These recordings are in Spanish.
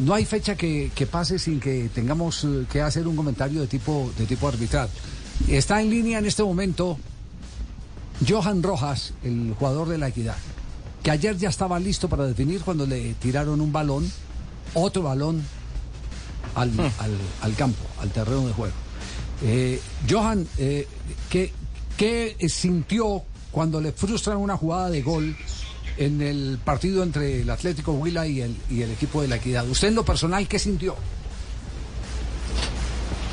no hay fecha que, que, pase sin que tengamos eh, que hacer un comentario de tipo, de tipo arbitral. Está en línea en este momento Johan Rojas, el jugador de la Equidad, que ayer ya estaba listo para definir cuando le tiraron un balón, otro balón al, hmm. al, al campo, al terreno de juego. Eh, Johan, eh, ¿qué, ¿qué sintió cuando le frustran una jugada de gol en el partido entre el Atlético Huila y el, y el equipo de la Equidad? ¿Usted en lo personal qué sintió?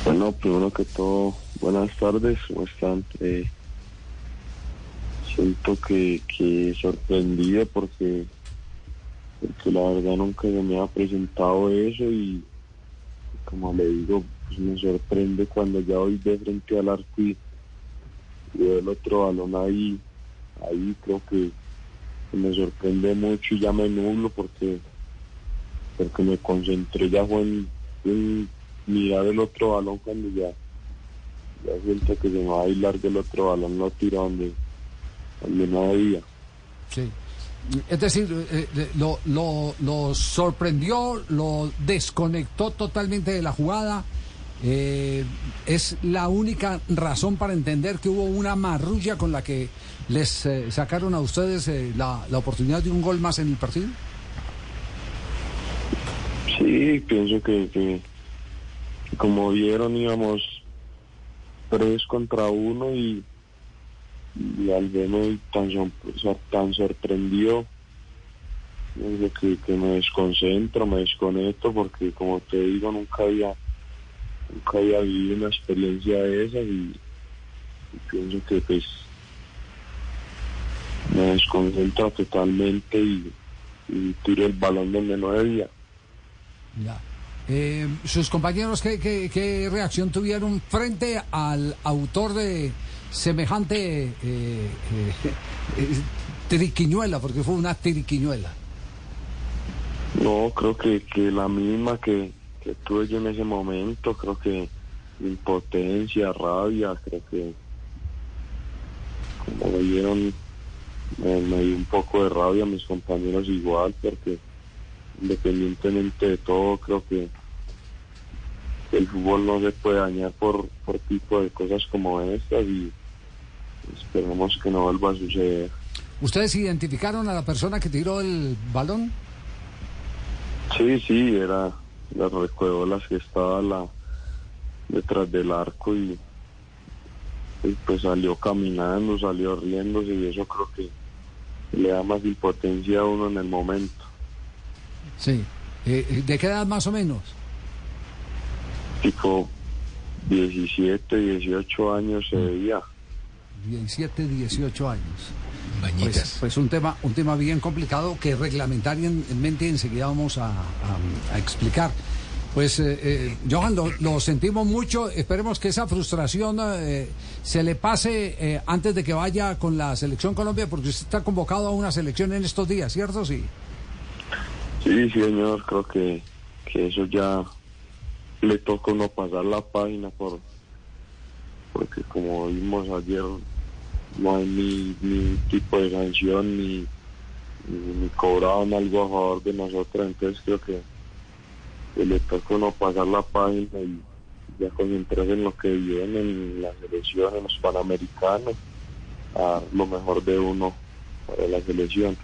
Bueno, primero que todo, buenas tardes, ¿cómo están? Eh, siento que, que sorprendido porque, porque la verdad nunca se me ha presentado eso y como le digo, pues me sorprende cuando ya voy de frente al arco y, el otro balón ahí, ahí creo que me sorprende mucho y ya me nublo porque porque me concentré ya fue en, mirar el otro balón cuando ya ya siento que se me va a bailar del otro balón no tira donde donde no debía sí es decir, eh, eh, lo, lo, lo, sorprendió, lo desconectó totalmente de la jugada. Eh, es la única razón para entender que hubo una marrulla con la que les sacaron a ustedes la, la, oportunidad de un gol más en el partido. Sí, pienso que, como vieron íbamos tres contra uno y y al verme tan, tan sorprendido, que, que me desconcentro, me desconecto, porque como te digo, nunca había, nunca había vivido una experiencia de esa y, pienso que pues me desconcentro totalmente y, tiro el balón donde no debía. Ya. Eh, ¿Sus compañeros qué, qué, qué reacción tuvieron frente al autor de, semejante eh, eh, triquiñuela, porque fue una triquiñuela. No, creo que, que la misma que, que tuve yo en ese momento, creo que impotencia, rabia, creo que como me dieron, me, dio un poco de rabia a mis compañeros igual, porque independientemente de todo, creo que el fútbol no se puede dañar por, por tipo de cosas como estas y Esperemos que no vuelva a suceder. ¿Ustedes identificaron a la persona que tiró el balón? Sí, sí, era la las que estaba la, detrás del arco y, pues salió caminando, salió riéndose y eso creo que le da más impotencia a uno en el momento. Sí. Eh, ¿De qué edad más o menos? Tipo 17, 18 años se veía. 17, 18 años. Pues, pues, un tema un tema bien complicado que reglamentariamente enseguida vamos a, explicar. Pues, eh, eh, Johan, lo, sentimos mucho. Esperemos que esa frustración eh, se le pase eh, antes de que vaya con la selección Colombia, porque usted está convocado a una selección en estos días, ¿cierto? Sí. Sí, señor. Creo que, que eso ya le toca uno pasar la página por porque como vimos ayer no hay ni, tipo de sanción ni, ni, cobraban algo a favor de nosotros, entonces creo que, le toca uno pasar la página y ya concentrarse en lo que viene, en la selección, en los panamericanos, a lo mejor de uno para la selección.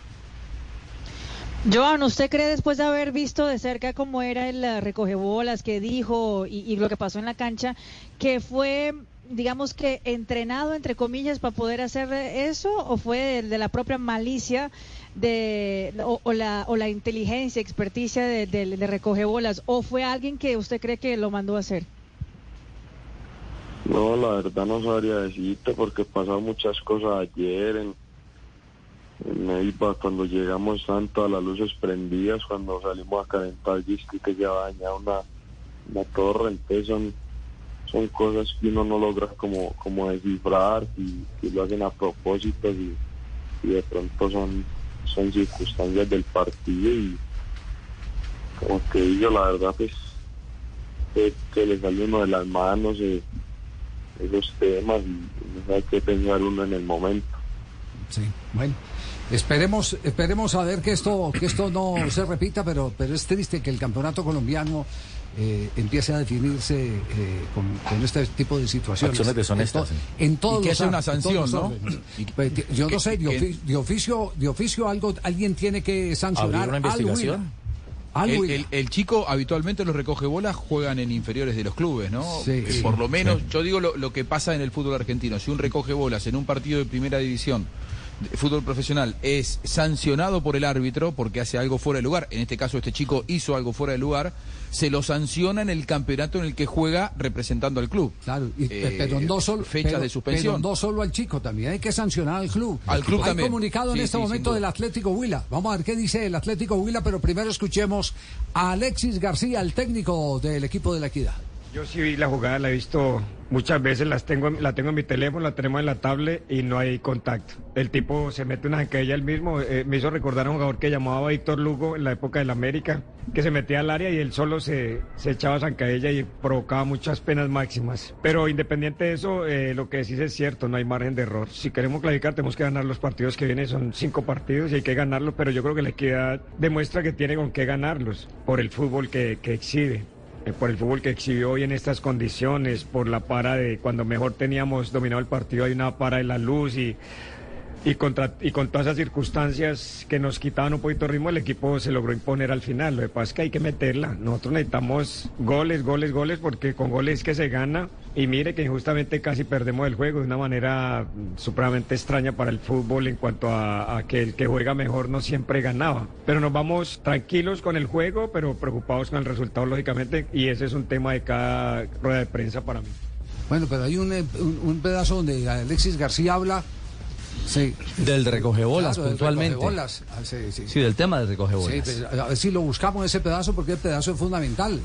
Joan, ¿usted cree después de haber visto de cerca cómo era el eh, recogebolas que dijo y, lo que pasó en la cancha, que fue digamos que entrenado, entre comillas, para poder hacer eso o fue de, la propia malicia de, o, la, o la inteligencia, experticia de, de, recoge bolas o fue alguien que usted cree que lo mandó a hacer? No, la verdad no sabría decirte porque pasaron muchas cosas ayer en, en cuando llegamos tanto a las luces prendidas, cuando salimos a calentar disco que ya dañado una, una torre, entonces son son cosas que uno no logra como, como descifrar y que lo hacen a propósito y, de pronto son, son circunstancias del partido y como que digo la verdad pues que, le sale uno de las manos eh, esos temas y no sabe qué pensar uno en el momento. Sí, bueno. Esperemos, esperemos a ver que esto, que esto no se repita, pero, pero es triste que el campeonato colombiano eh, empiece a definirse eh, con, con este tipo de situaciones. Acciones deshonestas, En, to- sí. en todos Y que los sea una sanción, ¿no? Pues, Yo no sé, de, ofi- de oficio, de oficio algo, alguien tiene que sancionar ¿Abrir una investigación? El, el- el chico habitualmente los recoge bolas juegan en inferiores de los clubes, ¿no? Sí, Eh, sí. Por lo menos, yo digo lo, lo que pasa en el fútbol argentino. Si un recoge bolas en un partido de primera división, fútbol profesional, es sancionado por el árbitro porque hace algo fuera de lugar, en este caso este chico hizo algo fuera de lugar, se lo sanciona en el campeonato en el que juega representando al club. Claro, y- Eh, pero no solo fecha pero- de suspensión. pero no solo al chico, también hay que sancionar al club. Al club hay también. comunicado en este sí, momento del Atlético Huila. Vamos a ver qué dice el Atlético Huila, pero primero escuchemos a Alexis García, el técnico del equipo de la Equidad. Yo sí vi la jugada, la he visto muchas veces, las tengo, en- la tengo en mi teléfono, la tenemos en la tablet y no hay contacto. El tipo se mete una zancadilla él mismo, eh, me hizo recordar a un jugador que llamaba Víctor Lugo en la época del América, que se metía al área y él solo se, se echaba zancadilla y provocaba muchas penas máximas. Pero independiente de eso, eh, lo que decís es cierto, no hay margen de error. Si queremos clasificar tenemos que ganar los partidos que vienen, son cinco partidos y hay que ganarlos, pero yo creo que la equidad demuestra que tiene con qué ganarlos por el fútbol que, exhibe por el fútbol que exhibió hoy en estas condiciones, por la para de cuando mejor teníamos dominado el partido, hay una para de la luz y, y, contra, y con todas esas circunstancias que nos quitaban un poquito de ritmo, el equipo se logró imponer al final. Lo que pasa es que hay que meterla. Nosotros necesitamos goles, goles, goles, porque con goles que se gana. Y mire que injustamente casi perdemos el juego de una manera supremamente extraña para el fútbol en cuanto a, que el que juega mejor no siempre ganaba. Pero nos vamos tranquilos con el juego, pero preocupados con el resultado, lógicamente, y ese es un tema de cada rueda de prensa para mí. Bueno, pero hay un, un, un pedazo donde Alexis García habla. Sí. Del recogebolas, Claro, del puntualmente. recogebolas. Ah, sí, sí. Sí, del tema del recogebolas. Sí, pues, a ver si lo buscamos ese pedazo porque el pedazo es fundamental.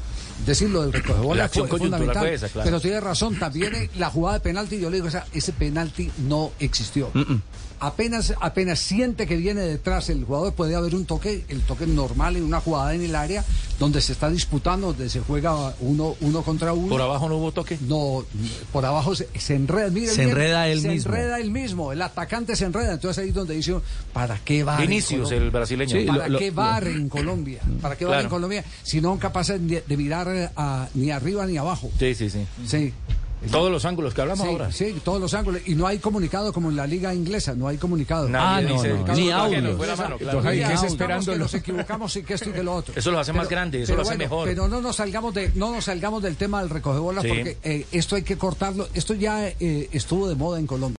Decirlo del La recogebolas fue coyuntural fundamental. fue esa, claro. Pero tiene razón, también la jugada de penalti, yo le digo, o sea, ese penalti no existió. Apenas, apenas siente que viene detrás el jugador, puede haber un toque, el toque normal en una jugada en el área donde se está disputando, donde se juega uno, uno contra uno. ¿Por abajo no hubo toque? No, por abajo se, se enreda. mire Se bien, enreda él se mismo. enreda él mismo. El atacante se enreda. Entonces ahí es donde dice, ¿para qué va? Vinicius, el brasileño. Sí, ¿Para lo- lo- qué bar en Colombia? ¿Para qué bar Claro. en Colombia si no son capaces de, de mirar a- ni arriba ni abajo? Sí, sí, sí. Sí. Todos los ángulos que hablamos Sí, ahora. sí, todos los ángulos. Y no hay comunicado como en la liga inglesa, no hay comunicado. Nadie Ah, no, dice, no, caso ni audio. nos fue la mano, claro. Entonces, Ni ¿qué es audio. esperando que lo- nos equivocamos y que esto y que lo otro. Eso lo hace más grande, eso pero lo hace mejor. Pero no nos salgamos de, no nos salgamos del tema del recogebolas Sí. porque eh, esto hay que cortarlo. Esto ya eh, estuvo de moda en Colombia.